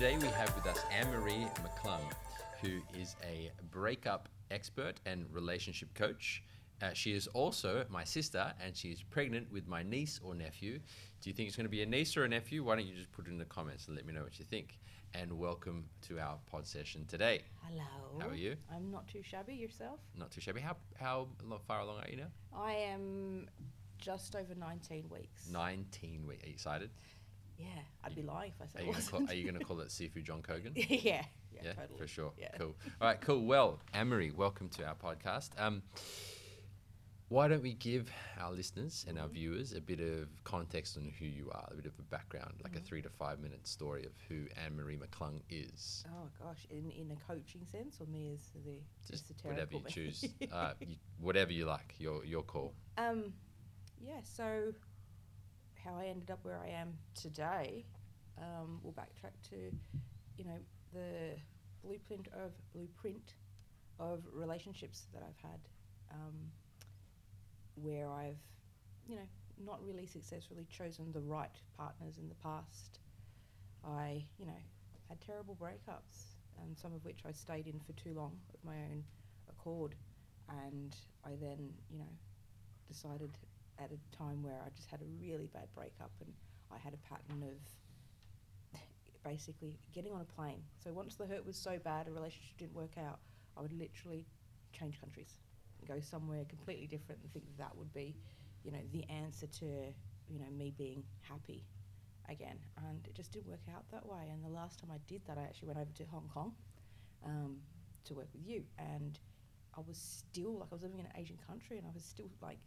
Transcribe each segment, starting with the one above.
Today we have with us Anne Marie McClung, who is a breakup expert and relationship coach. Uh, she is also my sister, and she is pregnant with my niece or nephew. Do you think it's going to be a niece or a nephew? Why don't you just put it in the comments and let me know what you think? And welcome to our pod session today. Hello. How are you? I'm not too shabby. Yourself? Not too shabby. How how far along are you now? I am just over 19 weeks. 19 weeks. Are you excited? Yeah, I'd be lying if I Are said I you, gonna wasn't. call, are you going to call it Seafood John Cogan? yeah, yeah, yeah, totally. for sure. Yeah. Cool. All right, cool. Well, Anne-Marie, welcome to our podcast. Um, why don't we give our listeners and our Mm-hmm. viewers a bit of context on who you are, a bit of a background, like a Mhm. three to five minute story of who Anne-Marie McClung is. Oh gosh, in in a coaching sense, or me as the Just whatever you choose, uh, you, whatever you like, your your call. Um, yeah. So, how I ended up where I am today, um, we'll backtrack to, you know, the blueprint of blueprint of relationships that I've had, um, where I've, you know, not really successfully chosen the right partners in the past. I, you know, had terrible breakups, and some of which I stayed in for too long of my own accord, and I then, you know, decided at a time where I just had a really bad breakup and I had a pattern of basically getting on a plane. So once the hurt was so bad, a relationship didn't work out, I would literally change countries and go somewhere completely different and think that, that would be, you know, the answer to, you know, me being happy again. And it just didn't work out that way. And the last time I did that, I actually went over to Hong Kong um, to work with you. And I was still, like, I was living in an Asian country and I was still, like,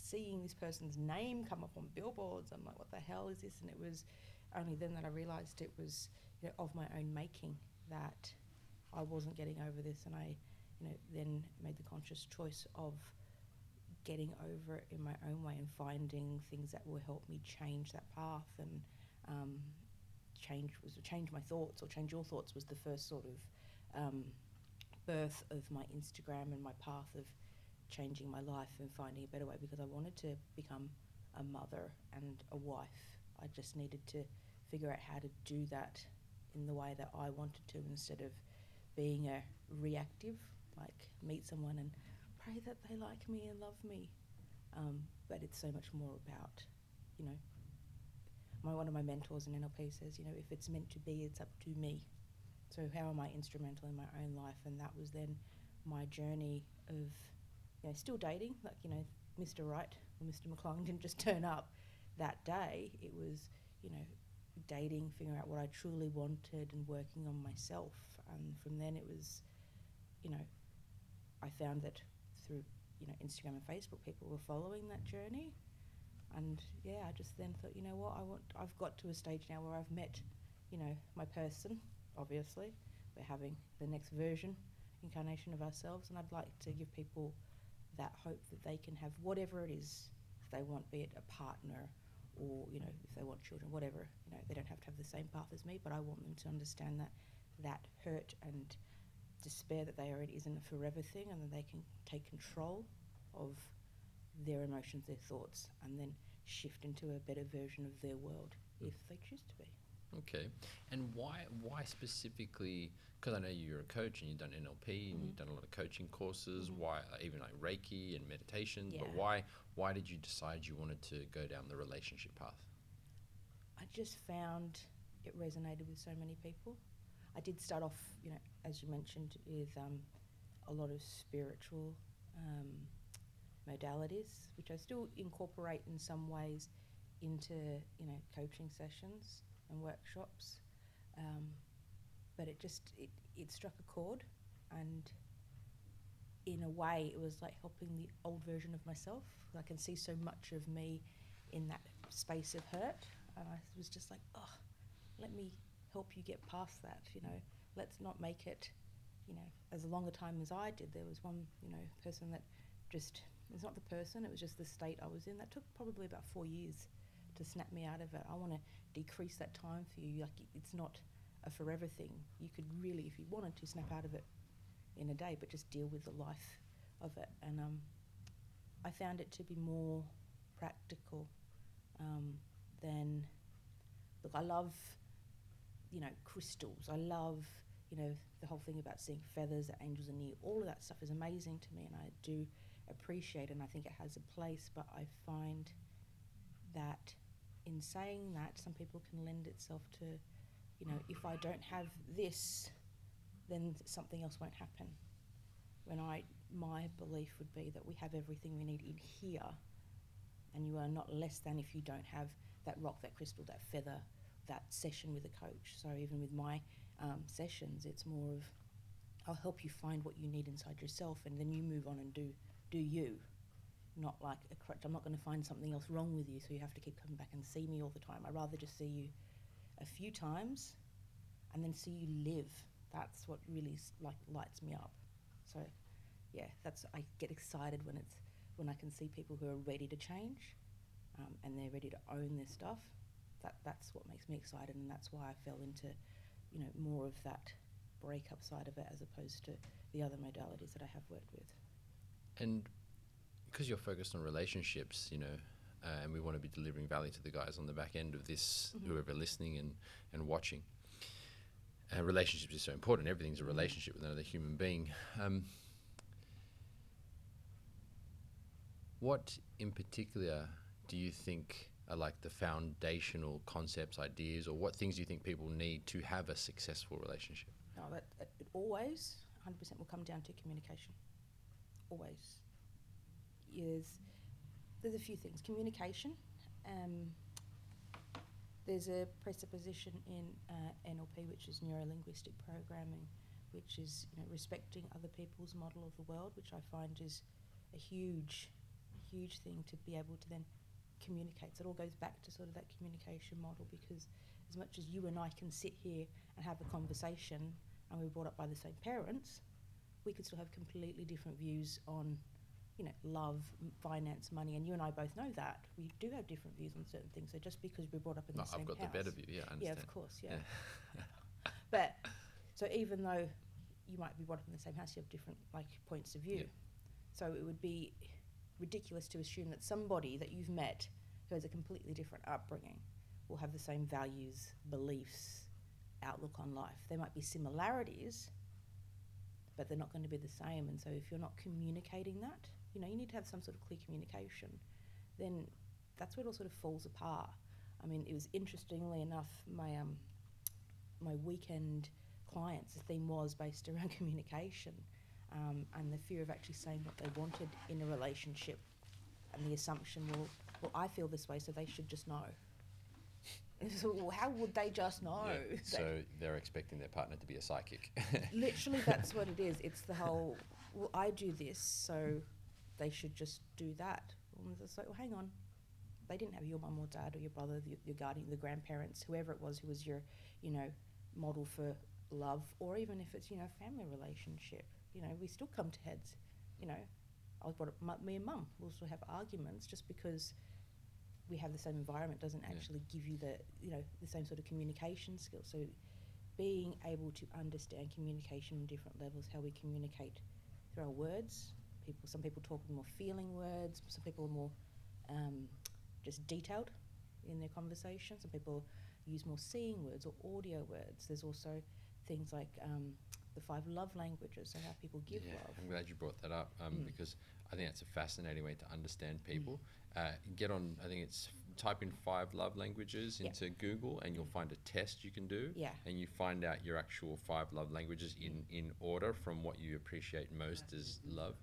seeing this person's name come up on billboards. I'm like, what the hell is this? And it was only then that I realised it was you know, of my own making that I wasn't getting over this, and I, you know, then made the conscious choice of getting over it in my own way and finding things that will help me change that path and um, change was change my thoughts or change your thoughts was the first sort of um, birth of my Instagram and my path of changing my life and finding a better way because I wanted to become a mother and a wife. I just needed to figure out how to do that in the way that I wanted to instead of being a reactive, like meet someone and pray that they like me and love me. Um, but it's so much more about, you know, my one of my mentors in NLP says, you know, if it's meant to be, it's up to me. So how am I instrumental in my own life? And that was then my journey of, you know, still dating. Like you know, Mr. Right or Mr. McClung didn't just turn up that day. It was, you know, dating, figuring out what I truly wanted, and working on myself. And from then, it was, you know, I found that through you know Instagram and Facebook, people were following that journey. And yeah, I just then thought, you know what, I want. I've got to a stage now where I've met, you know, my person. Obviously, we're having the next version, incarnation of ourselves, and I'd like to give people that hope that they can have whatever it is they want, be it a partner or you know if they want children, whatever. You know, they don't have to have the same path as me, but I want them to understand that that hurt and despair that they are in isn't a forever thing, and that they can take control of their emotions, their thoughts, and then shift into a better version of their world Mm. if they choose to be. Okay, and why why specifically? Because I know you're a coach and you've done NLP and Mhm. you've done a lot of coaching courses. Mhm. Why even like Reiki and meditation? But why why did you decide you wanted to go down the relationship path? I just found it resonated with so many people. I did start off, you know, as you mentioned, with um, a lot of spiritual um, modalities, which I still incorporate in some ways into, you know, coaching sessions and workshops. Um, but it just it, it struck a chord, and in a way, it was like helping the old version of myself. I can see so much of me in that space of hurt, and I was just like, oh, let me help you get past that. You know, let's not make it, you know, as long a time as I did. There was one, you know, person that just it's not the person; it was just the state I was in. That took probably about four years to snap me out of it. I want to decrease that time for you. Like it's not a forever thing. You could really, if you wanted to, snap out of it in a day, but just deal with the life of it. And um, I found it to be more practical um, than look. I love you know, crystals. I love, you know, the whole thing about seeing feathers, that angels are near. All of that stuff is amazing to me, and I do appreciate, and I think it has a place. But I find that in saying that, some people can lend itself to, you know, if I don't have this, then something else won't happen. When I, my belief would be that we have everything we need in here, and you are not less than if you don't have that rock, that crystal, that feather, that session with a coach. So even with my um, sessions, it's more of I'll help you find what you need inside yourself, and then you move on and do do you. Not like a crutch. I'm not going to find something else wrong with you, so you have to keep coming back and see me all the time. I'd rather just see you a few times, and then see you live. That's what really like lights me up. So, yeah, that's I get excited when it's when I can see people who are ready to change, um, and they're ready to own their stuff. That that's what makes me excited, and that's why I fell into, you know, more of that breakup side of it as opposed to the other modalities that I have worked with. And because you're focused on relationships, you know, uh, and we want to be delivering value to the guys on the back end of this, Mhm. whoever listening and, and watching. Uh, relationships is so important. Everything's a Mhm. relationship with another human being. Um, what in particular do you think are like the foundational concepts, ideas, or what things do you think people need to have a successful relationship? No, that, that it always 100% will come down to communication. Always. Is there's a few things. Communication. Um, there's a presupposition in uh, NLP, which is neuro linguistic programming, which is you know respecting other people's model of the world, which I find is a huge, huge thing to be able to then communicate. So it all goes back to sort of that communication model because as much as you and I can sit here and have a conversation and we're brought up by the same parents, we could still have completely different views on, you know, love, finance, money, and you and I both know that we do have different views on certain things. So just because we're brought up in No, the same house, I've got house, the better view. Yeah, I yeah, of course, yeah. but so even though you might be brought up in the same house, you have different like points of view. Yeah. So it would be ridiculous to assume that somebody that you've met who has a completely different upbringing will have the same values, beliefs, outlook on life. There might be similarities, but they're not going to be the same. And so if you're not communicating that, you know, you need to have some sort of clear communication. Then that's where it all sort of falls apart. I mean, it was interestingly enough, my um, my weekend clients, the theme was based around communication um, and the fear of actually saying what they wanted in a relationship, and the assumption, well, well, I feel this way, so they should just know. so, well, how would they just know? Yeah, So they're expecting their partner to be a psychic. literally, that's what it is. It's the whole, well, I do this, so they should just do that. And it's like, well, hang on. They didn't have your mum or dad or your brother, your, your guardian, the grandparents, whoever it was who was your, you know, model for love, or even if it's, you know, a family relationship. You know, we still come to heads. You know, I was brought up, me and mum will still have arguments just because we have the same environment doesn't Yeah. actually give you the, you know, the same sort of communication skills. So being able to understand communication on different levels, how we communicate through our words. People, some people talk with more feeling words. Some people are more um, just detailed in their conversation. Some people use more seeing words or audio words. There's also things like um, the five love languages, so how people give yeah, love. I'm glad you brought that up um, Mm. because I think that's a fascinating way to understand people. Uh, get on, I think it's type in five love languages Yeah. into Google and you'll find a test you can do. Yeah. And you find out your actual five love languages in, in order from what you appreciate most as love.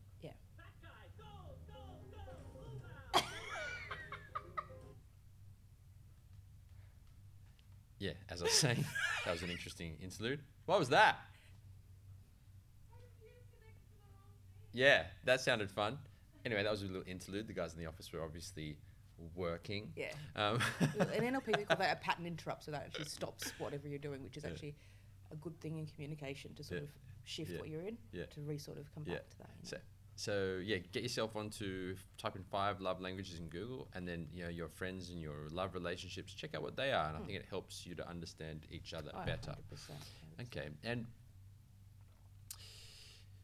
Yeah. As I was saying, that was an interesting interlude. What was that? Yeah, that sounded fun. Anyway, that was a little interlude. The guys in the office were obviously working. Yeah. Um, in NLP, we call that a pattern interrupt, so that actually stops whatever you're doing, which is Yeah. actually a good thing in communication to sort Yeah. of shift Yeah. what you're in Yeah. to re sort of come back to that. So, so yeah, get yourself onto type in five love languages in Google, and then you know your friends and your love relationships. Check out what they are, and I Hmm. think it helps you to understand each other Oh, better. 100%, 100%. Okay, and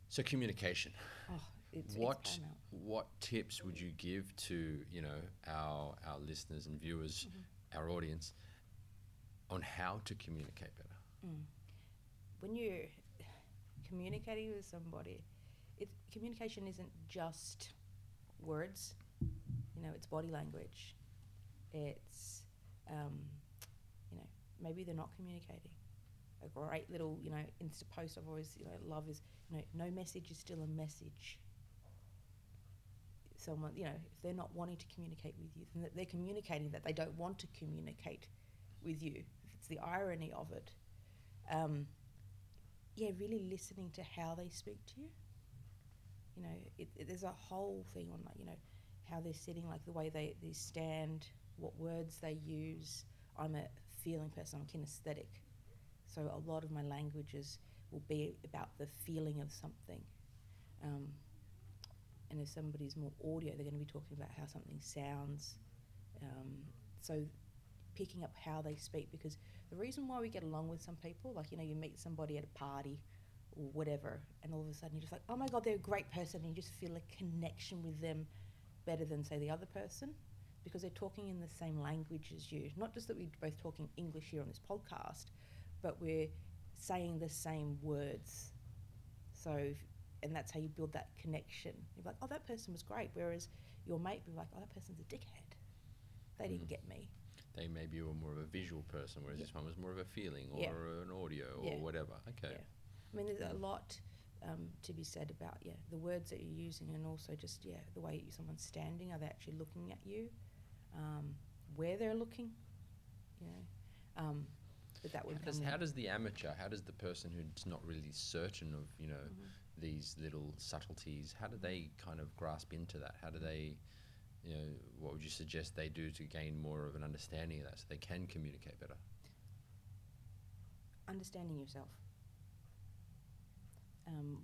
so communication. Oh, it's, what it's what tips would you give to you know our our listeners and viewers, Mm-hmm. our audience, on how to communicate better? Mm. When you're communicating with somebody, it, communication isn't just words. You know, it's body language. It's, um, you know, maybe they're not communicating. A great little, you know, Insta post I've always, you know, love is, you know, no message is still a message. Someone, you know, if they're not wanting to communicate with you, then they're communicating that they don't want to communicate with you. It's the irony of it. Um, yeah, really listening to how they speak to you. You know, it, it, there's a whole thing on like you know how they're sitting, like the way they, they stand, what words they use. I'm a feeling person. I'm kinesthetic, so a lot of my languages will be about the feeling of something. Um, and if somebody's more audio, they're going to be talking about how something sounds. Um, so picking up how they speak because the reason why we get along with some people, like you know, you meet somebody at a party whatever, and all of a sudden you're just like, oh my god, they're a great person, and you just feel a connection with them better than say the other person because they're talking in the same language as you. Not just that we're both talking English here on this podcast, but we're saying the same words. So, and that's how you build that connection. You're like, oh, that person was great. Whereas your mate be like, oh, that person's a dickhead. They didn't Mm. get me. They maybe were more of a visual person, whereas Yeah. this one was more of a feeling or Yeah. an audio or Yeah. whatever. Okay. I mean, there's a lot um, to be said about yeah the words that you're using, and also just yeah the way someone's standing. Are they actually looking at you? Um, where they're looking, you know. Um, but that would How does, how does the amateur, how does the person who's not really certain of, you know, Mhm. these little subtleties, how do they kind of grasp into that? How do they, you know, what would you suggest they do to gain more of an understanding of that so they can communicate better? understanding yourself. Um,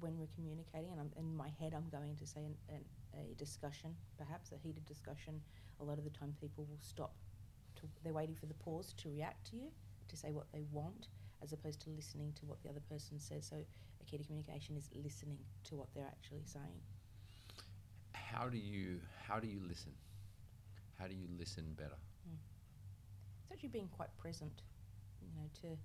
when we're communicating, and I'm, in my head, I'm going to say an, an, a discussion, perhaps a heated discussion. A lot of the time, people will stop. To, they're waiting for the pause to react to you, to say what they want, as opposed to listening to what the other person says. So, a key to communication is listening to what they're actually saying. How do you how do you listen? How do you listen better? It's actually being quite present, you know, to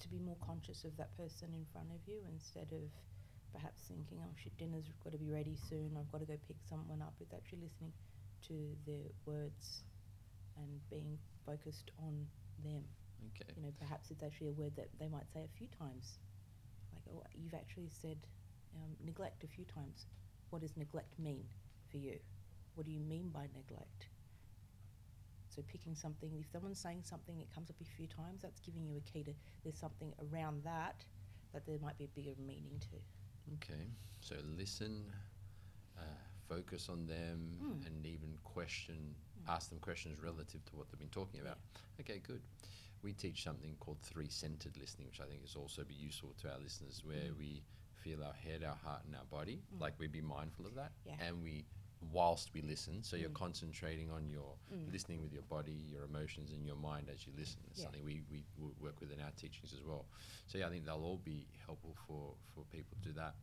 to be more conscious of that person in front of you instead of perhaps thinking, oh shit, dinner's got to be ready soon. I've got to go pick someone up. It's actually listening to their words and being focused on them. Okay. You know, perhaps it's actually a word that they might say a few times. Like, oh, you've actually said um, neglect a few times. What does neglect mean for you? What do you mean by neglect? So picking something, if someone's saying something, it comes up a few times, that's giving you a key to there's something around that that there might be a bigger meaning to. Okay. So listen, uh, focus on them, Mm. and even question, Mm. ask them questions relative to what they've been talking about. Okay, good. We teach something called three-centered listening, which I think is also be useful to our listeners, where Mm. we feel our head, our heart, and our body. Mm. Like we be mindful of that, Yeah. and we, whilst we listen, so you're Mm. concentrating on your Mm. listening with your body, your emotions, and your mind as you listen. It's Yeah. something we, we work with in our teachings as well. So yeah, I think they'll all be helpful for, for people to do that.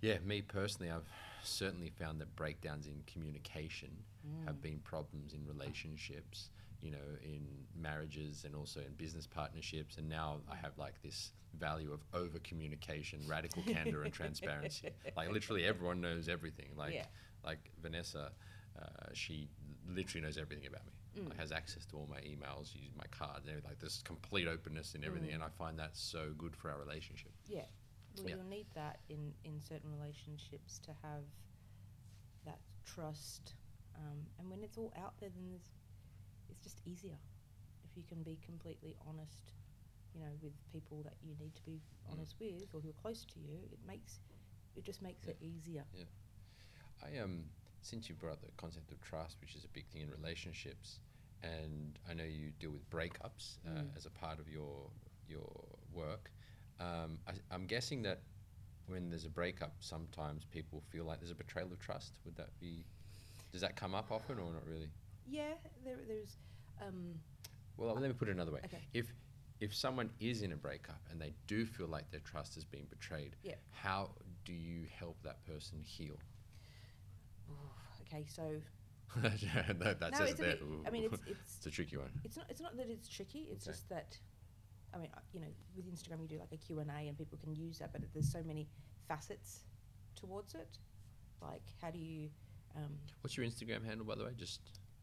Yeah, me personally, I've certainly found that breakdowns in communication have Mm. been problems in relationships, you know, in marriages and also in business partnerships. And now I have like this value of over communication, radical candor, and transparency. Like literally everyone knows everything. Like Yeah. like Vanessa, uh, she literally knows everything about me. Mm. Like has access to all my emails, use my cards, and. Like this complete openness in everything, Mm. and I find that so good for our relationship. Yeah. Well, Yeah. you'll need that in, in certain relationships to have that trust. Um, and when it's all out there, then there's, it's just easier if you can be completely honest, you know, with people that you need to be Mm. honest with or who are close to you. It makes, it just makes Yeah. it easier. Yeah. I um since you brought up the concept of trust, which is a big thing in relationships, and I know you deal with breakups uh, Mm. as a part of your your work. Um, I, I'm guessing that when there's a breakup, sometimes people feel like there's a betrayal of trust. Would that be? Does that come up often or not really? Yeah, there, there's, um, Well, let me put it another way. okay. If if someone is in a breakup and they do feel like their trust has been betrayed, Yeah. how do you help that person heal? Okay, so that, that no, says it's it a bit, I mean, it's it's it's a tricky one. it's not it's not that it's tricky. It's Okay. just that, I mean, you know, with Instagram you do like a Q and A and people can use that, but there's so many facets towards it. Like, how do you um, What's your Instagram handle, by the way? Just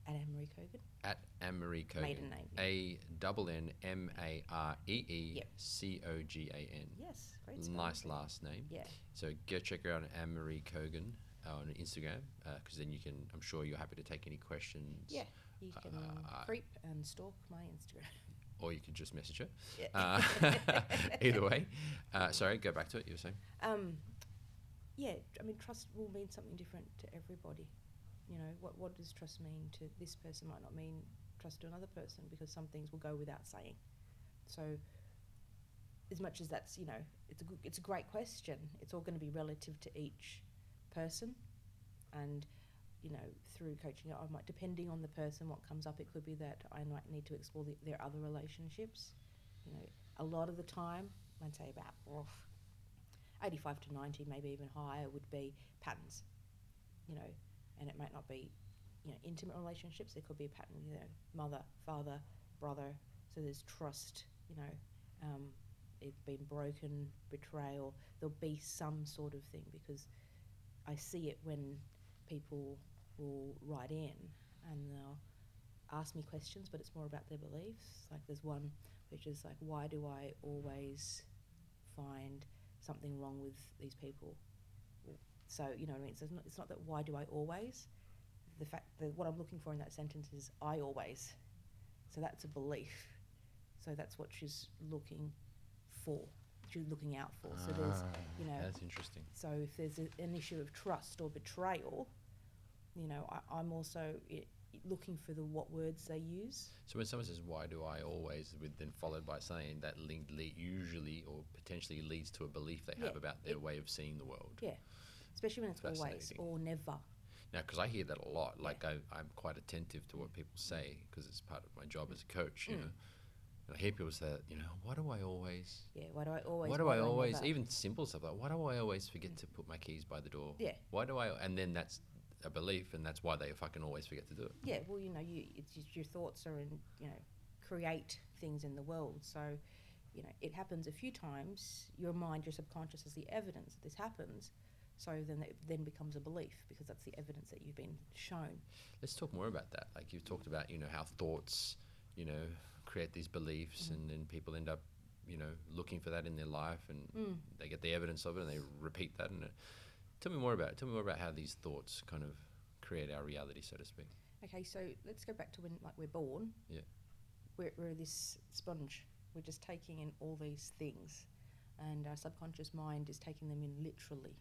at Anne Marie Cogan. at Anne Marie Cogan. Maiden name. yeah. A double N M A R E E Yep. C O G A N. Yes, great. spelling, Nice last name. Yeah, So go check her out on Anne Marie Cogan uh, on Instagram because then you can. I'm sure you're happy to take any questions. yeah. You can Uh, creep and stalk my Instagram. Or you can just message her. Yeah. Uh, either way. Uh, sorry, go back to it. You were saying. Um, yeah, I mean, trust will mean something different to everybody. You know, what what does trust mean to this person might not mean trust to another person because some things will go without saying. So, as much as that's you know, it's a it's a great question. It's all going to be relative to each person, and you know, through coaching, I might depending on the person, what comes up, it could be that I might need to explore the, their other relationships. You know, a lot of the time, I'd say about. Oh, 85 to 90, maybe even higher, would be patterns. You know, and it might not be, you know, intimate relationships. There could be a pattern, you know, mother, father, brother. So there's trust. You know, um, it's been broken, betrayal. There'll be some sort of thing because I see it when people will write in and they'll ask me questions, but it's more about their beliefs. Like there's one which is like, why do I always find something wrong with these people. So you know what I mean. So it's not, it's not that why do I always. The fact that what I'm looking for in that sentence is I always. So that's a belief. So that's what she's looking for. She's looking out for. So there's Ah, you know. That's interesting. So if there's a, an issue of trust or betrayal, you know, I, I'm also i looking for the what words they use. So when someone says, "Why do I always?" with then followed by saying that link le- usually or potentially leads to a belief they have about their it- way of seeing the world. Yeah, especially when it's always or never. Now, because I hear that a lot, Yeah. like I, I'm quite attentive to what people say because it's part of my job as a coach, you Mm. know. And I hear people say, you know, why do I always? Yeah, why do I always? why do I never? always? Even simple stuff like, why do I always forget to put my keys by the door? Yeah. Why do I? And then that's a belief, and that's why they fucking always forget to do it. Yeah, well, you know, you it's just your thoughts are in, you know, create things in the world. So, you know, it happens a few times. Your mind, your subconscious is the evidence that this happens. So then it then becomes a belief because that's the evidence that you've been shown. Let's talk more about that. Like you've talked about, you know, how thoughts, you know, create these beliefs, Mhm. and then people end up, you know, looking for that in their life, and Mm. they get the evidence of it, and they repeat that. And it, tell me more about it. Tell me more about how these thoughts kind of create our reality, so to speak. Okay, so let's go back to when like we're born. Yeah. We're, we're this sponge. We're just taking in all these things, and our subconscious mind is taking them in literally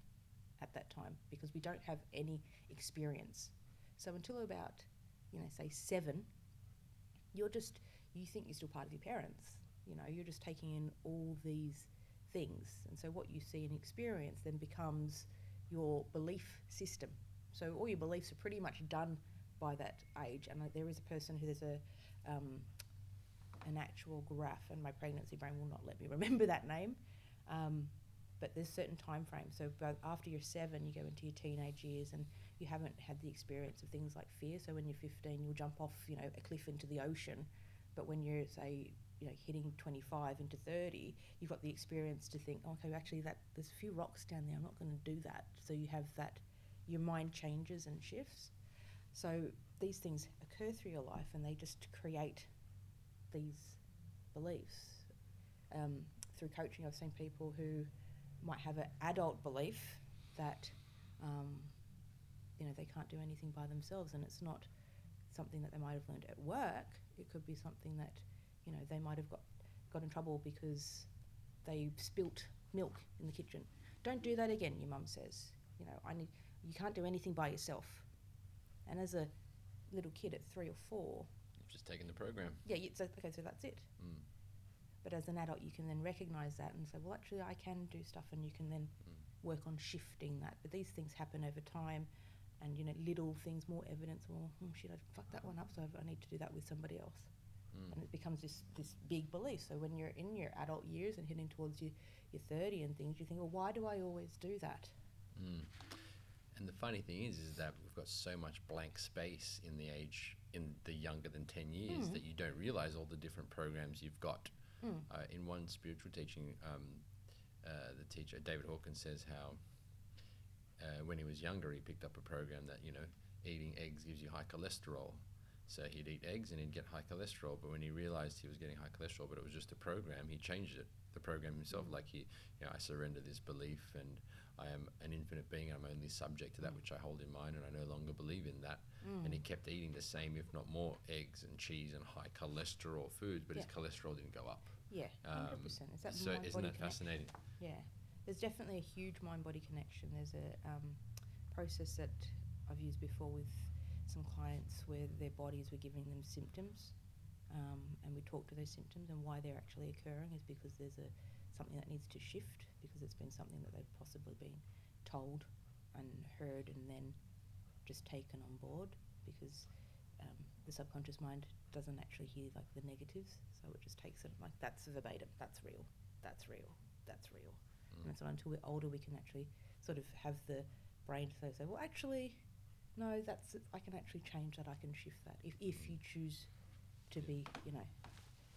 at that time because we don't have any experience. So until about, you know, say seven, you're just you think you're still part of your parents. You know, you're just taking in all these things, and so what you see and experience then becomes your belief system. So all your beliefs are pretty much done by that age. And there is a person who there's a um, an actual graph, and my pregnancy brain will not let me remember that name. Um, but there's certain time frames. So after you're seven, you go into your teenage years, and you haven't had the experience of things like fear. So when you're 15, you'll jump off, you know, a cliff into the ocean. But when you're say you know hitting 25 into 30, you've got the experience to think, okay, actually that there's a few rocks down there. I'm not going to do that. So you have that your mind changes and shifts. So these things occur through your life and they just create these beliefs. Um, through coaching, I've seen people who might have an adult belief that um, you know they can't do anything by themselves, and it's not something that they might have learned at work. It could be something that you know they might have got got in trouble because they spilt milk in the kitchen. Don't do that again, your mum says. You know, I need you can't do anything by yourself. And as a little kid at three or four, You've just taken the program. yeah, you, so, okay, so that's it. Mm. But as an adult, you can then recognise that and say, well, actually, I can do stuff, and you can then Mm. work on shifting that. But these things happen over time, and you know, little things, more evidence. Well, hmm, shit, I fucked that one up, so I need to do that with somebody else. Mm. And it becomes this this big belief. So when you're in your adult years and heading towards your your 30 and things, you think, well, why do I always do that? Mm. And the funny thing is, is that we've got so much blank space in the age in the younger than ten years Mm. that you don't realize all the different programs you've got. Mm. Uh, in one spiritual teaching, um, uh, the teacher David Hawkins says how uh, when he was younger he picked up a program that you know eating eggs gives you high cholesterol. So he'd eat eggs and he'd get high cholesterol. But when he realized he was getting high cholesterol, but it was just a program, he changed it. The program himself, Mm. like he, you know, I surrender this belief and I am an infinite being I'm only subject to that Mm. which I hold in mind and I no longer believe in that. And he kept eating the same, if not more, eggs and cheese and high cholesterol foods, but his cholesterol didn't go up. Yeah, Um, hundred percent. Is that so mind isn't that fascinating? Yeah, there's definitely a huge mind body connection. There's a um, process that I've used before with some clients where their bodies were giving them symptoms, um, and we talk to those symptoms and why they're actually occurring is because there's a something that needs to shift because it's been something that they've possibly been told and heard and then just taken on board because um, the subconscious mind doesn't actually hear like the negatives, so it just takes it like that's verbatim, that's real, that's real, that's real. Mm. And so until we're older, we can actually sort of have the brain to say, well, actually, no, that's I can actually change that. I can shift that if if you choose to be, you know,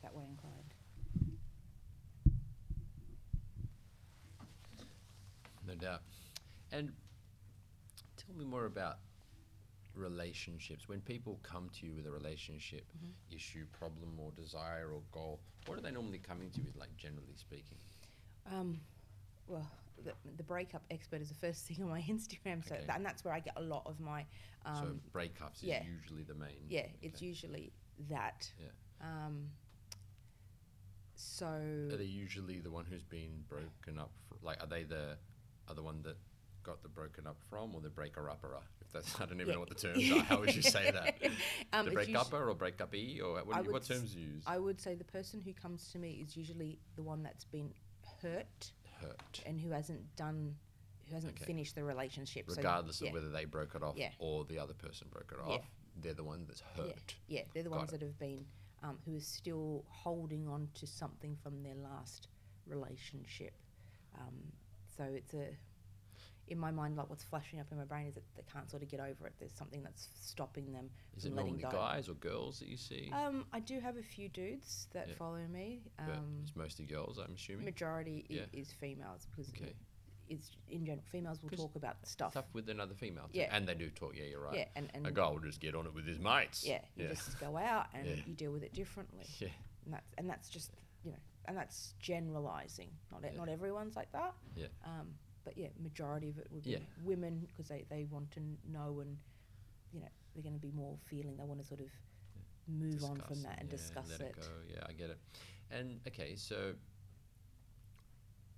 that way inclined. No doubt. And tell me more about relationships. When people come to you with a relationship Mhm. issue, problem, or desire or goal, what are they normally coming to you with, like generally speaking? Um, well, the, the breakup expert is the first thing on my Instagram, so Okay. tha- and that's where I get a lot of my. Um, so breakups is yeah. usually the main. yeah, it's usually that. Yeah. Um, so Are they usually the one who's been broken up? fr like, are they the are the one that got the broken up from, or the breaker upper? If that's, I don't even Yeah. know what the terms are. How would you say that? um, the break upper or break up e, or what, I you- would what terms do you use? I would say the person who comes to me is usually the one that's been hurt Hurt, and who hasn't done, who hasn't Okay. finished the relationship. So, regardless yeah, of whether they broke it off Yeah. or the other person broke it off. They're the one that's hurt. Yeah, they're the Got ones it. that have been, um, who are still holding on to something from their last relationship. Um, so it's a, in my mind, like what's flashing up in my brain is that they can't sort of get over it. There's something that's stopping them Is from it letting go. guys or girls that you see? Um, I do have a few dudes that Yeah. follow me. but Um, it's mostly girls, I'm assuming. majority i- Yeah. is females because Okay. it's in general females will talk about stuff. Stuff with another female. Too. Yeah. And they do talk. Yeah, you're right. Yeah, and, and A guy will just get on it with his mates. yeah, you Yeah. just go out and Yeah. you deal with it differently. Yeah. and that's and that's just you know and that's generalizing not not everyone's like that Yeah. um, but yeah majority of it would be Yeah. women because they, they want to know and you know they're going to be more feeling they want to sort of move on from that and yeah, discuss let it, it. go. Yeah, I get it. And okay, so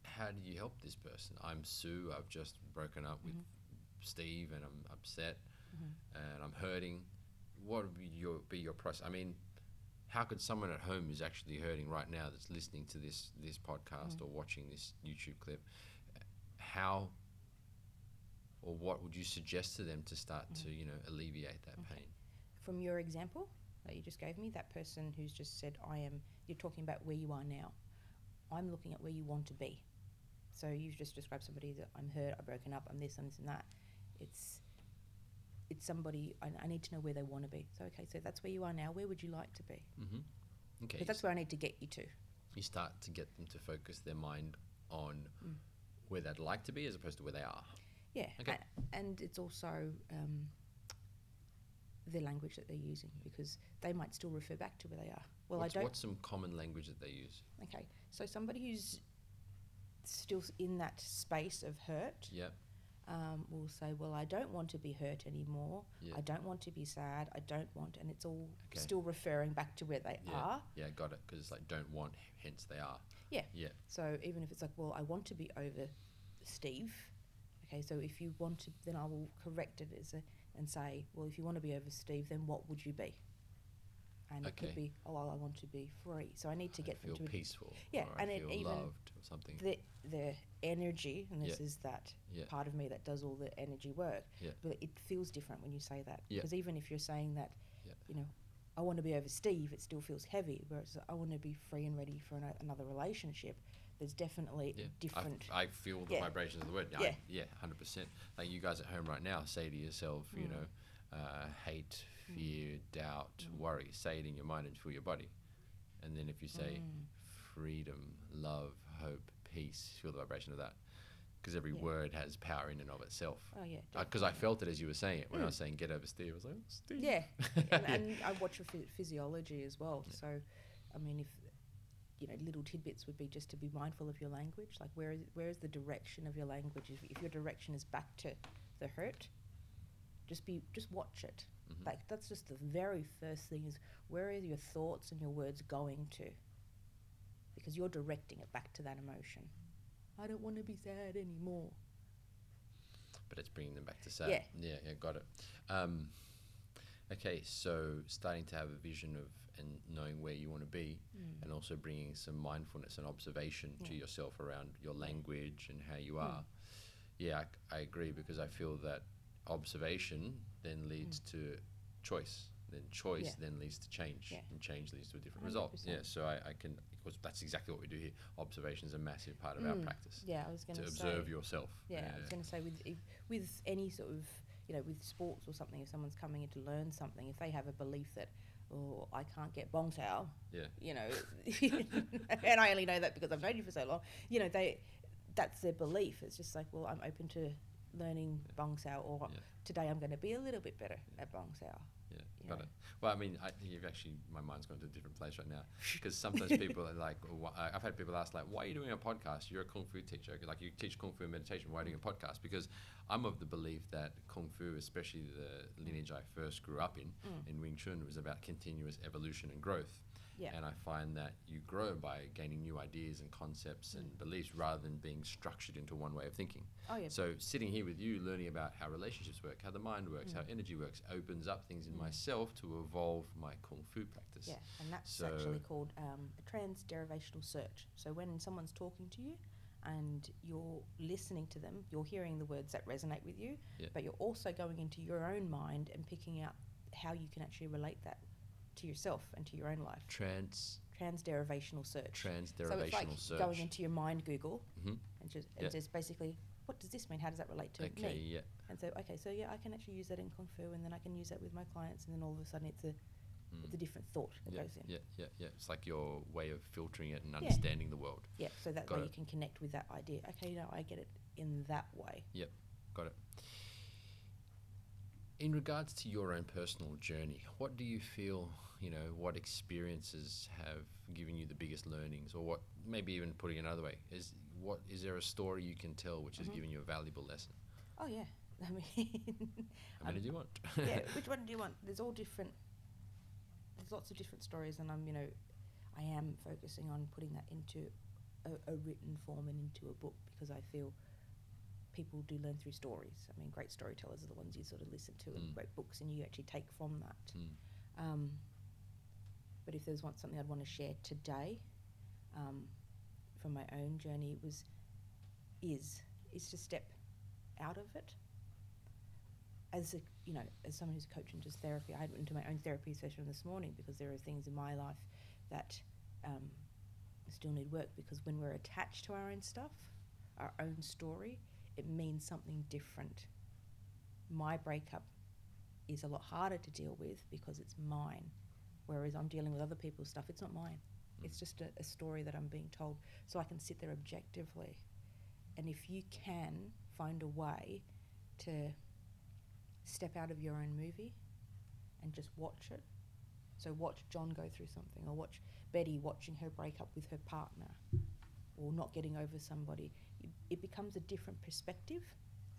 how do you help this person? I'm Sue. I've just broken up with Mhm. Steve, and I'm upset, Mhm. and I'm hurting. What would be your be your process? I mean, how could someone at home who's actually hurting right now, that's listening to this this podcast Mm. or watching this YouTube clip, how or what would you suggest to them to start to you know alleviate that Okay. pain? from your example that you just gave me that person who's just said i am you're talking about where you are now i'm looking at where you want to be so you've just described somebody that i'm hurt i've broken up i'm this i'm this and that it's it's somebody I, I need to know where they want to be so okay so that's where you are now where would you like to be Mm-hmm. Okay. because that's where i need to get you to you start to get them to focus their mind on Mm. Where they'd like to be as opposed to where they are. yeah Okay. a- and it's also um, the language that they're using because they might still refer back to where they are well what's, i don't what's some common language that they use? Okay, so somebody who's still in that space of hurt Yep. Um, will say, "Well, I don't want to be hurt anymore. Yeah. I don't want to be sad. I don't want," and it's all Okay. still referring back to where they Yeah. are. Yeah, got it. Because it's like don't want, hence they are. Yeah. Yeah. So even if it's like, "Well, I want to be over Steve," okay, so if you want to, then I will correct it as a and say, "Well, if you want to be over Steve, then what would you be?" And it could be, "Oh, I want to be free." So I need to I get them feel to peaceful. Yeah, or and I it even- loved or something. the the energy, and this Yeah. is that Yeah. part of me that does all the energy work. Yeah. But it feels different when you say that Yeah. because even if you're saying that, Yeah. you know, I want to be over Steve, it still feels heavy. Whereas I want to be free and ready for ano- another relationship. there's definitely Yeah, different. I, I feel the Yeah. vibrations of the word. I- Yeah. yeah, hundred percent. Like you guys at home right now, say to yourself, you Mm. know, uh, hate, fear, doubt, Mm. worry. Say it in your mind and feel your body, and then if you say Mm. freedom, love, hope, peace, feel the vibration of that, because every Yeah. word has power in and of itself. oh yeah. Because I felt it as you were saying it when I Mm. was saying get over Steve. I was like, oh, Steve. Yeah, and, I watch your phy- physiology as well. Yeah. So, I mean, if you know, little tidbits would be just to be mindful of your language. Like, where is where is the direction of your language? If, if your direction is back to the hurt, just be just watch it. Mhm. Like that's just the very first thing is where are your thoughts and your words going to? Because you're directing it back to that emotion. I don't want to be sad anymore. but it's bringing them back to sad. Yeah. yeah, yeah, got it. Um, okay, so starting to have a vision of and knowing where you want to be, Mm. and also bringing some mindfulness and observation to yourself around your language and how you Mm. are. Yeah, I, I agree because I feel that observation then leads to choice. Then choice Mm. Yeah. then leads to change, Yeah. and change leads to a different result. Yeah, so I, I can, because that's exactly what we do here. Observation is a massive part of our Mm. practice Yeah, I was going to say observe yourself. Yeah, I was going to say with if, with any sort of you know with sports or something, if someone's coming in to learn something, if they have a belief that oh I can't get bong sao, Yeah. you know, and I only know that because I've known you for so long, you know they that's their belief. It's just like well I'm open to learning Yeah. bong sao or Yeah. today I'm going to be a little bit better at bong sao. Yeah, you got know. it. Well, I mean, I think you've actually, my mind's gone to a different place right now. Because sometimes people are like, wh- I've had people ask, like, why are you doing a podcast? You're a Kung Fu teacher. Like, you teach Kung Fu and meditation. Why are you doing a podcast? Because I'm of the belief that Kung Fu, especially the lineage I first grew up in, Mm. in Wing Chun, was about continuous evolution and growth. Yeah. And I find that you grow by gaining new ideas and concepts and Mm. beliefs rather than being structured into one way of thinking. Oh yeah. So sitting here with you, learning about how relationships work, how the mind works, how Mm. energy works, opens up things in Mm. myself to evolve my kung fu practice. Yeah, and that's So- actually called um, a transderivational search. So when someone's talking to you and you're listening to them, you're hearing the words that resonate with you, Yeah. but you're also going into your own mind and picking out how you can actually relate that to yourself and to your own life. Trans Transderivational search. so it's transderivational like search. going into your mind Google Mhm. and just Yeah. and just basically, what does this mean? How does that relate to me? okay, me? yeah. And so, okay, so yeah, I can actually use that in kung fu, and then I can use that with my clients, and then all of a sudden, it's a it's a Mm. different thought that yeah, goes in. yeah, yeah, yeah. It's like your way of filtering it and Yeah. understanding the world. Yeah, so that Got way it. you can connect with that idea. Okay, no, I get it in that way. Yep. Got it. In regards to your own personal journey, what do you feel, you know, what experiences have given you the biggest learnings or what maybe even putting it another way, is what is there a story you can tell which has Mhm. given you a valuable lesson? Oh yeah, I mean, How many Um, do you want? yeah. Which one do you want? There's all different. There's lots of different stories, and I'm, you know, I am focusing on putting that into a, a written form and into a book because I feel people do learn through stories. I mean, great storytellers are the ones you sort of listen to, Mm. and great books, and you actually take from that. Mm. Um, but if there's one something I'd want to share today, um, from my own journey, it was is is to step out of it. As a you know, as someone who's coaching just therapy, I went into my own therapy session this morning because there are things in my life that um, still need work. Because when we're attached to our own stuff, our own story, it means something different. My breakup is a lot harder to deal with because it's mine. Whereas I'm dealing with other people's stuff, it's not mine. Mm. It's just a, a story that I'm being told. So I can sit there objectively. And if you can find a way to step out of your own movie and just watch it. So watch John go through something, or watch Betty watching her break up with her partner, or not getting over somebody. It, becomes a different perspective,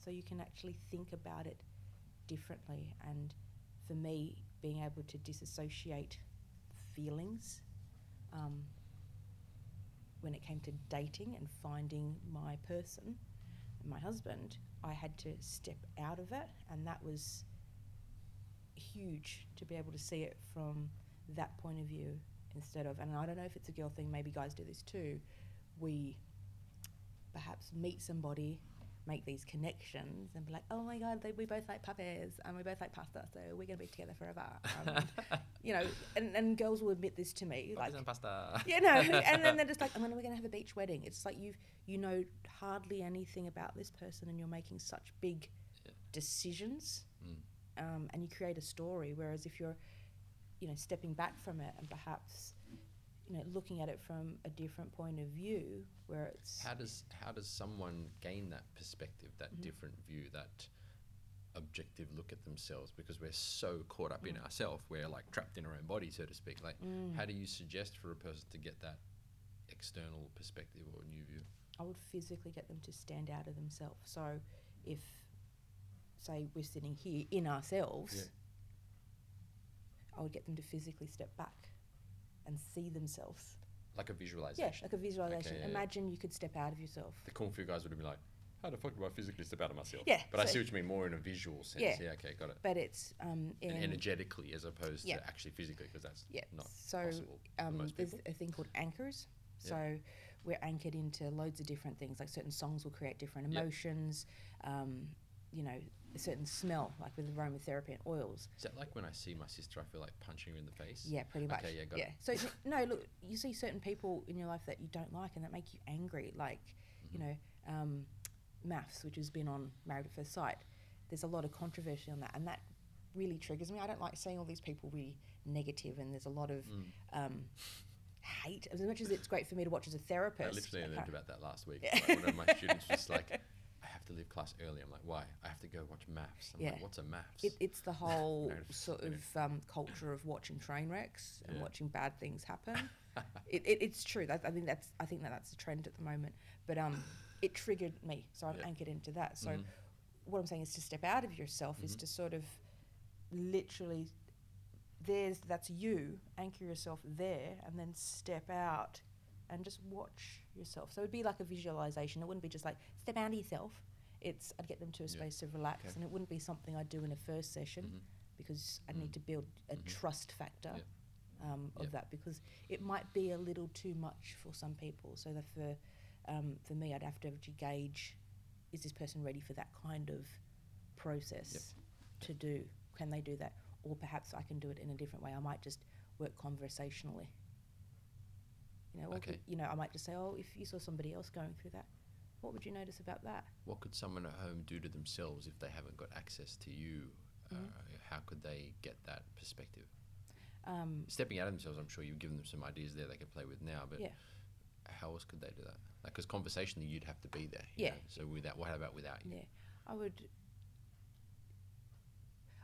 so you can actually think about it differently. And for me, being able to disassociate feelings um, when it came to dating and finding my person, my husband, I had to step out of it, and that was huge to be able to see it from that point of view instead of, and I don't know if it's a girl thing, maybe guys do this too. We perhaps meet somebody, make these connections and be like, oh my god, they, we both like puppies and we both like pasta, so we're gonna be together forever. Um, you know, and, and girls will admit this to me, like, Puppies and pasta. you know, and then they're just like, I'm gonna, we're gonna have a beach wedding. It's like you you know hardly anything about this person, and you're making such big Yeah. decisions, Mm. um, and you create a story. Whereas if you're, you know, stepping back from it and perhaps, you know, looking at it from a different point of view, where it's How does how does someone gain that perspective, that Mhm. different view, that objective look at themselves? Because we're so caught up in Mm. ourselves, we're like trapped in our own body, so to speak. Like, Mm. how do you suggest for a person to get that external perspective or new view? I would physically get them to stand out of themselves. So if, say, we're sitting here in ourselves, Yeah. I would get them to physically step back and see themselves. Like a visualization. Yeah, like a visualization. Okay, yeah, yeah. Imagine you could step out of yourself. The kung fu guys would have been like, "How the fuck do I physically step out of myself?" Yeah, But I see what you mean more in a visual sense. Yeah. Yeah. okay, got it. But it's um, energetically as opposed Yeah. to actually physically, because that's yeah. not so possible for um, there's a thing called anchors. Yeah. So we're anchored into loads of different things. Like certain songs will create different Yeah. emotions. Um, you know, a certain smell, like with aromatherapy and oils. Is that like when I see my sister, I feel like punching her in the face? Yeah, pretty much. Okay, yeah, got it. So no, look, you see certain people in your life that you don't like and that make you angry, like you Mhm. know, um, MAFS, which has been on Married at First Sight. There's a lot of controversy on that, and that really triggers me. I don't like seeing all these people really negative, and there's a lot of Mm. um, hate. As much as it's great for me to watch as a therapist, I literally I learned about that last week. Yeah. Like one of my students was like, to leave class early. I'm like, why? I have to go watch MAFS. I'm Yeah. like, what's a MAFS? It, it's the whole sort of um, culture of watching train wrecks and Yeah. watching bad things happen. it, it, it's true. That, I think that's I think that that's the trend at the moment. But um, it triggered me, so I've Yeah. anchored into that. So Mhm. what I'm saying is to step out of yourself is Mhm. to sort of literally there's that's you anchor yourself there and then step out and just watch yourself so it'd be like a visualization it wouldn't be just like step out of yourself it's i'd get them to a Yeah. space of relax Okay. and it wouldn't be something i'd do in a first session Mhm. because i Mm. need to build a Mhm. trust factor um, of Yeah. that because it might be a little too much for some people so that for um, for me i'd have to gauge is this person ready for that kind of process to do can they do that or perhaps i can do it in a different way i might just work conversationally you know or Okay. you know i might just say oh if you saw somebody else going through that what would you notice about that What could someone at home do to themselves if they haven't got access to you? Mhm. Uh, how could they get that perspective? um, Stepping out of themselves, I'm sure you've given them some ideas there they could play with now, but Yeah. how else could they do that? Because conversationally, you'd have to be there. you Yeah. know? So without, what about without you? Yeah, I would.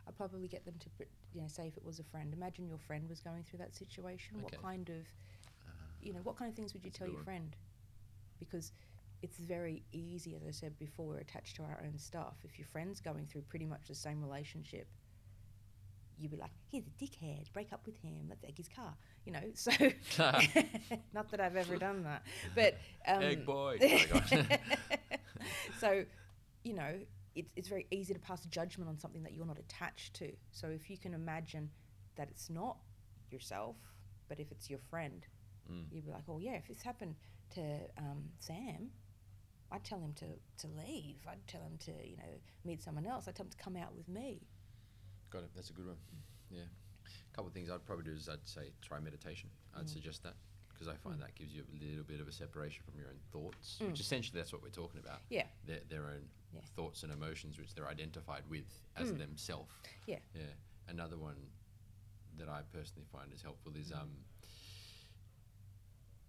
I'd probably get them to, you know, say if it was a friend. Imagine your friend was going through that situation. Okay. What kind of, Uh, you know, what kind of things would you That's tell your one. friend? Because it's very easy, as I said before, we're attached to our own stuff. If your friend's going through pretty much the same relationship, you'd be like, "He's a dickhead. Break up with him. Let's egg his car." You know. So, not that I've ever done that, but um, Egg boy. Oh so, you know, it's, it's very easy to pass judgment on something that you're not attached to. So if you can imagine that it's not yourself, but if it's your friend, Mm. you'd be like, oh, yeah, if this happened to um, Sam, I'd tell him to, to leave. I'd tell him to, you know, meet someone else. I'd tell him to come out with me. Got it. That's a good one. Yeah. A couple of things I'd probably do is I'd say try meditation. I'd Mm. suggest that because I find Mm. that gives you a little bit of a separation from your own thoughts, Mm. which essentially that's what we're talking about. Yeah. Their, their own Yeah. thoughts and emotions, which they're identified with as Mm. themselves. Yeah. Yeah. Another one that I personally find is helpful is Mm. um,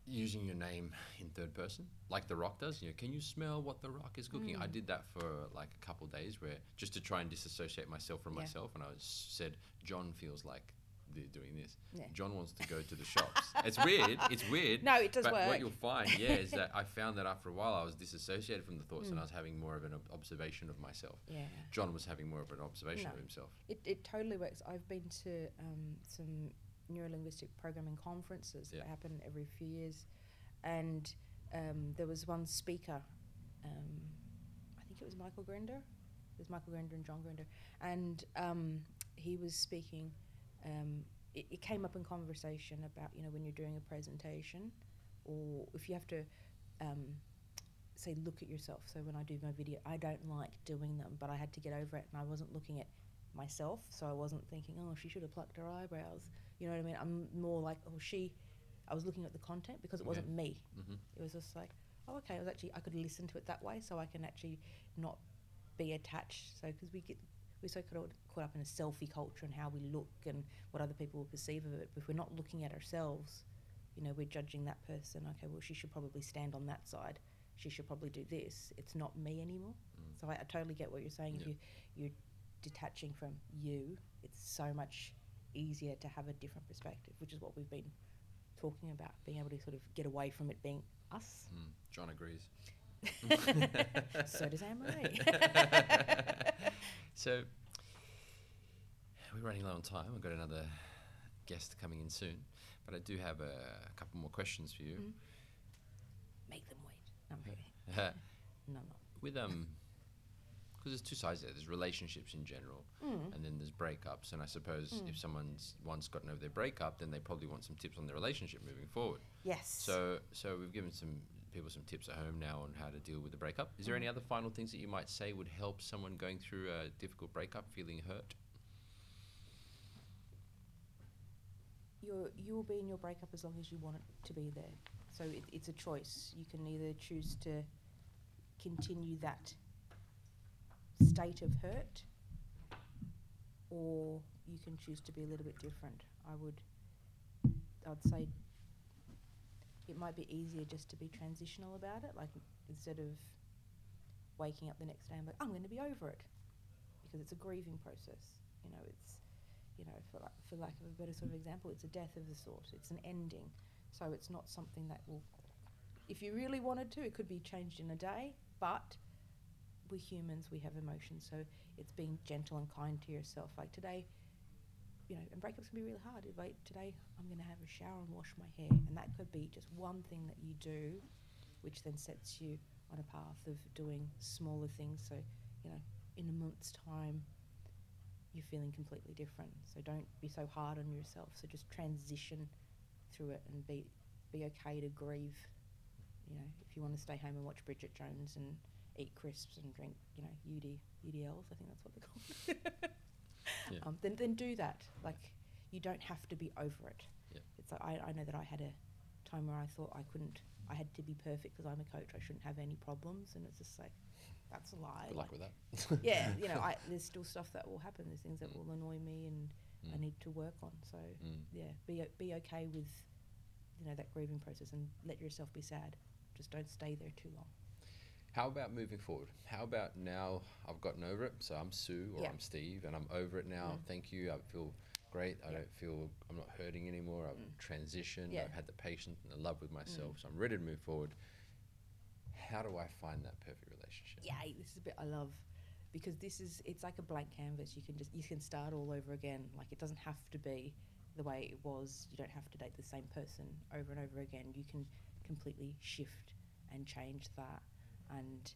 using your name in third person, like The Rock does. You know, can you smell what The Rock is cooking? I Mm. did that for like a couple days, where just to try and disassociate myself from Yeah. myself, and I was, said, John feels like th- doing this. Yeah. John wants to go to the shops. it's weird. It's weird. No, it does but work. what you'll find, yeah, is that I found that after a while I was disassociated from the thoughts, and Mm. I was having more of an ob- observation of myself. Yeah. John was having more of an observation No. of himself. It, it totally works. I've been to um, some neurolinguistic programming conferences Yeah. that happen every few years, and um, there was one speaker. Um, I think it was Michael Grinder. There's Michael Grinder and John Grinder, and um, he was speaking. Um, it, it came up in conversation about you know when you're doing a presentation, or if you have to um, say look at yourself. So when I do my video, I don't like doing them, but I had to get over it, and I wasn't looking at myself, so I wasn't thinking, oh, she should have plucked her eyebrows. You know what I mean? I'm more like, oh, she. I was looking at the content because it wasn't me. hmm It was just like, oh, okay. I was actually I could listen to it that way, so I can actually not be attached. So because we get we're so caught, caught up in a selfie culture and how we look and what other people will perceive of it. But if we're not looking at ourselves, you know, we're judging that person. Okay, well, she should probably stand on that side. She should probably do this. It's not me anymore. Mm. So I, I totally get what you're saying. If you you're detaching from you, it's so much easier to have a different perspective, which is what we've been talking about. Being able to sort of get away from it being us. Mm. John agrees. so does Annmaree. so we're running low on time. I've got another guest coming in soon, but I do have a, couple more questions for you. Mm. Make them wait. No, I'm kidding. No, no. With um, because there's two sides there. There's relationships in general, Mm. and then there's breakups. And I suppose Mm. if someone's once gotten over their breakup, then they probably want some tips on their relationship moving forward. Yes. So, so we've given some people some tips at home now on how to deal with the breakup. Is there any Mhm. other final things that you might say would help someone going through a difficult breakup, feeling hurt? you're you'll be in your breakup as long as you want it to be there. So it, it's a choice. You can either choose to continue that state of hurt, or you can choose to be a little bit different. I would, I'd say, it might be easier just to be transitional about it. Like instead of waking up the next day and like, I'm going to be over it, because it's a grieving process. You know, it's you know, for, like, for lack of a better sort of example, it's a death of the sort. It's an ending. So it's not something that will, if you really wanted to, it could be changed in a day. But we're humans, we have emotions. So it's being gentle and kind to yourself. Like today, you know, and breakups can be really hard. Like today, I'm going to have a shower and wash my hair. And that could be just one thing that you do, which then sets you on a path of doing smaller things. So, you know, in a month's time, you're feeling completely different. So don't be so hard on yourself. So just transition through it and be be okay to grieve. You know, if you want to stay home and watch Bridget Jones and eat crisps and drink, you know, UD UDLs, I think that's what they're called. Yeah. um, then then do that. Like you don't have to be over it. Yeah. It's like I, I know that I had a time where I thought I couldn't. I had to be perfect because I'm a coach. I shouldn't have any problems, and it's just like that's a lie. Good like, luck with that. yeah, you know, I, there's still stuff that will happen. There's things that Mm. will annoy me, and I Mm. need to work on. So Mm. yeah, be be okay with you know that grieving process, and let yourself be sad. Just don't stay there too long. How about moving forward? How about now I've gotten over it, so I'm Sue or Yeah. I'm Steve, and I'm over it now. Mm. Thank you. I feel great. I Yeah. don't feel I'm not hurting anymore. I've Mm. transitioned. Yeah. I've had the patience and the love with myself, so I'm ready to move forward. How do I find that perfect relationship? Yay! This is a bit I love because this is it's like a blank canvas. You can just you can start all over again. Like it doesn't have to be the way it was. You don't have to date the same person over and over again. You can completely shift and change that and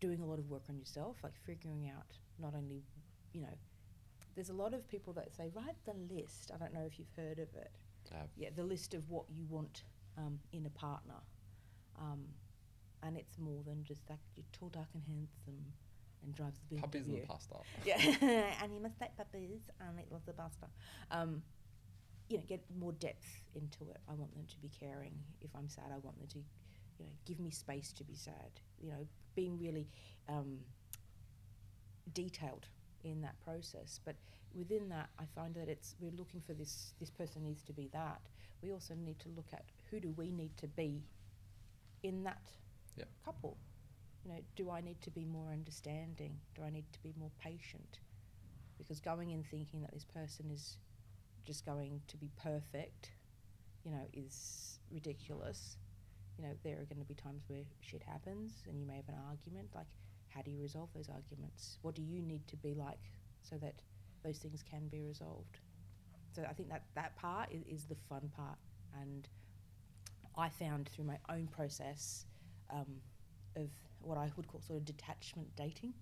doing a lot of work on yourself, like figuring out not only, you know, there's a lot of people that say write the list. I don't know if you've heard of it. Yeah, the list of what you want um, in a partner. Um, and it's more than just like you're tall, dark, and handsome and drives the Puppies BMW. and pasta. Yeah, and you must take puppies and eat lots of pasta. Um, you know, get more depth into it. I want them to be caring. If I'm sad, I want them to, you know, give me space to be sad. You know, being really um, detailed in that process. But within that, I find that it's we're looking for this. This person needs to be that. We also need to look at who do we need to be in that couple. You know, do I need to be more understanding? Do I need to be more patient? Because going in thinking that this person is just going to be perfect, you know, is ridiculous. You know, there are going to be times where shit happens and you may have an argument. Like, how do you resolve those arguments? What do you need to be like so that those things can be resolved? So I think that that part is, is the fun part. And I found through my own process um, of what I would call sort of detachment dating,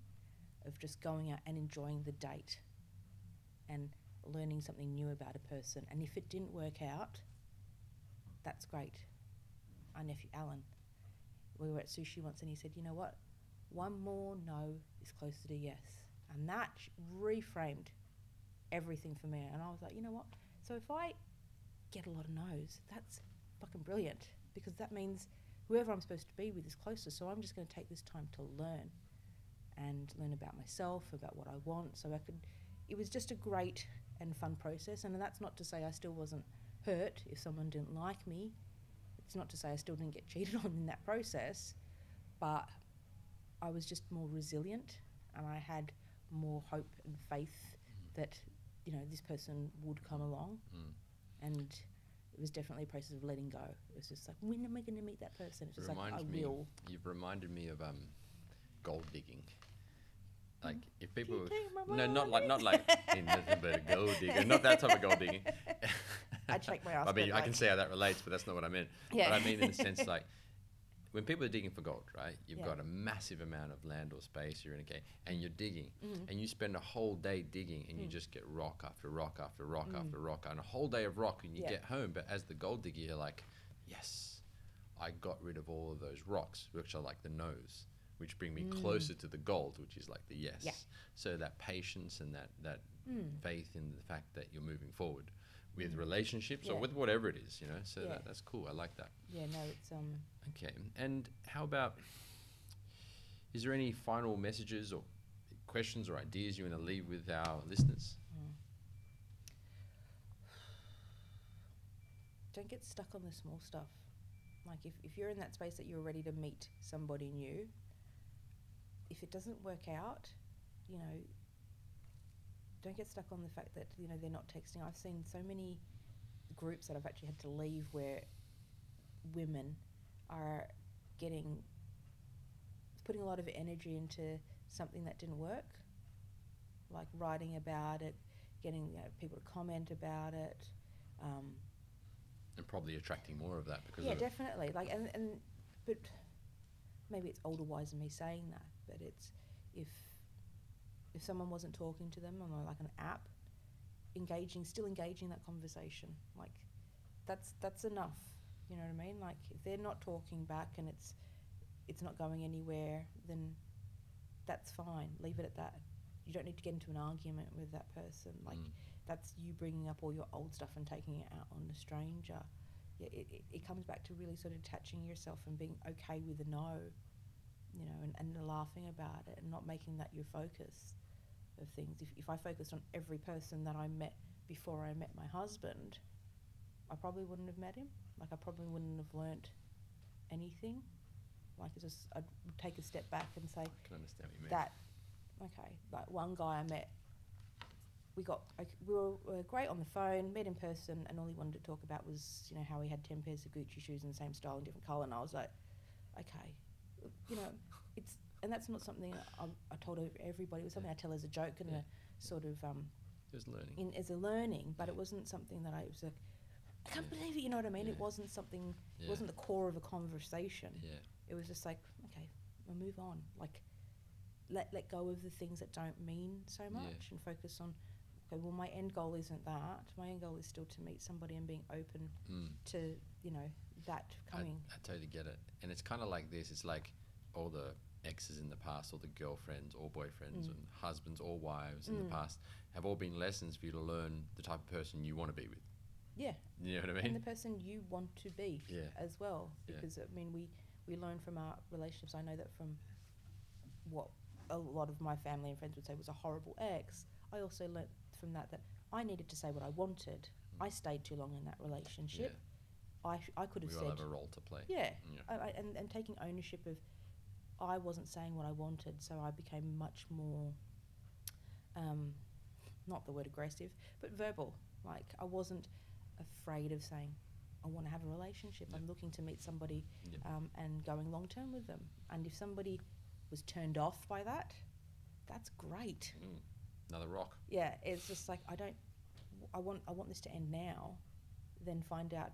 of just going out and enjoying the date and learning something new about a person. And if it didn't work out, that's great. Our nephew Alan, we were at sushi once, and he said, "You know what? One more no is closer to yes," and that reframed everything for me. And I was like, you know what? So if I get a lot of no's, that's fucking brilliant because that means whoever I'm supposed to be with is closer. So I'm just going to take this time to learn and learn about myself, about what I want. So I could. It was just a great and fun process, and that's not to say I still wasn't hurt if someone didn't like me. It's not to say I still didn't get cheated on in that process, but I was just more resilient, and I had more hope and faith that you know this person would come along, Mm. and it was definitely a process of letting go. It was just like, when am I going to meet that person? It's It just like I reminds me. will. You've reminded me of um, gold digging. Like if people, no, not like not like but a gold digger, not that type of gold digging. I'd shake my ass, I mean, I can see how that relates, but that's not what I meant. Yeah. But I mean in the sense like when people are digging for gold, right? You've Yeah. got a massive amount of land or space you're in a cave, and you're digging, Mm. and you spend a whole day digging, and you Mm. just get rock after rock after rock Mm. after rock, and a whole day of rock, and you Yeah. get home. But as the gold digger, you're like, yes, I got rid of all of those rocks, which are like the nose, which bring me Mm. closer to the gold, which is like the yes. Yeah. So that patience and that that Mm. faith in the fact that you're moving forward with relationships or with whatever it is, you know. So Yeah. that, that's cool. I like that. Yeah, no, it's um. Okay. And how about is there any final messages or questions or ideas you want to leave with our listeners? mm. Don't get stuck on the small stuff. Like if, if you're in that space that you're ready to meet somebody new, if it doesn't work out, you know, don't get stuck on the fact that you know they're not texting. I've seen so many groups that I've actually had to leave where women are getting putting a lot of energy into something that didn't work, like writing about it, getting you know, people to comment about it. Um, And probably attracting more of that because yeah, of definitely. Like, and, and but maybe it's older wise than me saying that, but it's if if someone wasn't talking to them on a, like an app, engaging, still engaging that conversation, like that's that's enough. You know what I mean? Like if they're not talking back and it's it's not going anywhere, then that's fine. Leave it at that. You don't need to get into an argument with that person. Like Mm. that's you bringing up all your old stuff and taking it out on the stranger. Yeah, it, it, it comes back to really sort of detaching yourself and being okay with a no, you know, and, and laughing about it and not making that your focus of things. If, if I focused on every person that I met before I met my husband, I probably wouldn't have met him. Like, I probably wouldn't have learnt anything. Like, it's just, I'd take a step back and say, I can understand what you mean. that okay like one guy i met we got ok- we were, were great on the phone met in person and all he wanted to talk about was you know how he had 10 pairs of gucci shoes in the same style and different color and i was like okay you know it's and that's not something I, I told everybody it was something i tell as a joke and Yeah. a sort of um Just learning. in as a learning but it wasn't something that i was like i can't Yeah. believe it you know what i mean Yeah. it wasn't something yeah. it wasn't the core of a conversation yeah. it was just like okay we'll move on like let let go of the things that don't mean so Yeah. much and focus on okay well my end goal isn't that my end goal is still to meet somebody and being open Mm. to you know that I, coming I totally get it. And it's kind of like this. It's like all the exes in the past, all the girlfriends or boyfriends Mm. and husbands or wives in Mm. the past have all been lessons for you to learn the type of person you want to be with. yeah You know what I mean? and the person you want to be Yeah. as well Yeah. because i mean we we learn from our relationships i know that from what a lot of my family and friends would say was a horrible ex i also learnt from that that i needed to say what i wanted Mm. i stayed too long in that relationship i sh- i could We have all said have a role to play. yeah Yeah. I, I, and, and taking ownership of I wasn't saying what I wanted, so I became much more, um, not the word aggressive, but verbal. Like I wasn't afraid of saying, I want to have a relationship. I'm looking to meet somebody um, and going long term with them. And if somebody was turned off by that, that's great. Mm. Another rock. Yeah, it's just like I don't. I want. I want this to end now. Then find out,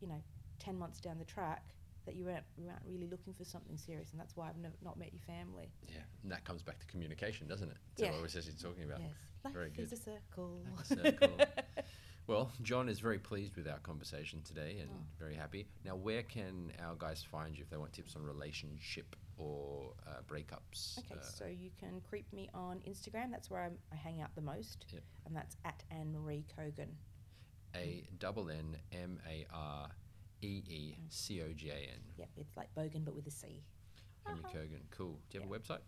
you know, ten months down the track that you weren't you weren't really looking for something serious, and that's why I've never, not met your family. Yeah. And that comes back to communication, doesn't it? Yeah. What we're essentially talking about. Yes, life Very is good. a circle. Like a circle. Well, John is very pleased with our conversation today and Oh. very happy. Now, where can our guys find you if they want tips on relationship or uh, breakups? Okay, Uh, so you can creep me on Instagram. That's where I'm, I hang out the most, Yep. and that's at Anne Marie Kogan. A double N M A R E E C O G A N. Yep, it's like Bogan but with a C. Henry Cogan. Cool. Do you have a website?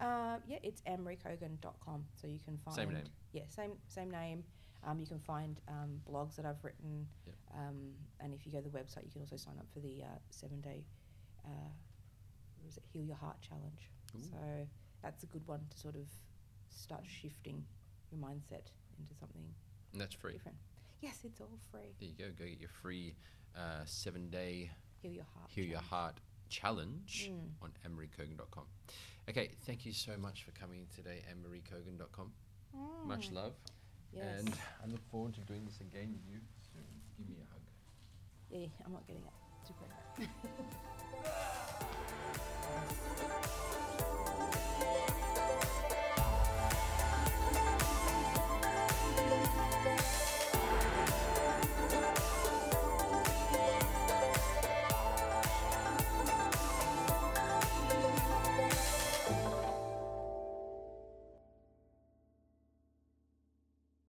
Uh, yeah, it's annmareecogan.com. So you can find Same name. Yeah, same same name. Um, you can find um, blogs that I've written, Yep. um, and if you go to the website, you can also sign up for the uh, seven day, uh, what is it, Heal Your Heart Challenge. Ooh. So that's a good one to sort of start shifting your mindset into something And that's free. different. Yes, it's all free. There you go. Go get your free uh, seven day Heal Your Heart. Heal Your Challenge. Heart challenge Mm. on annmareecogan.com. Okay, thank you so much for coming today, annmareecogan.com. Much Mm, love. Yes. And I look forward to doing this again with you soon. Give me a hug. yeah, I'm not getting it. Too great.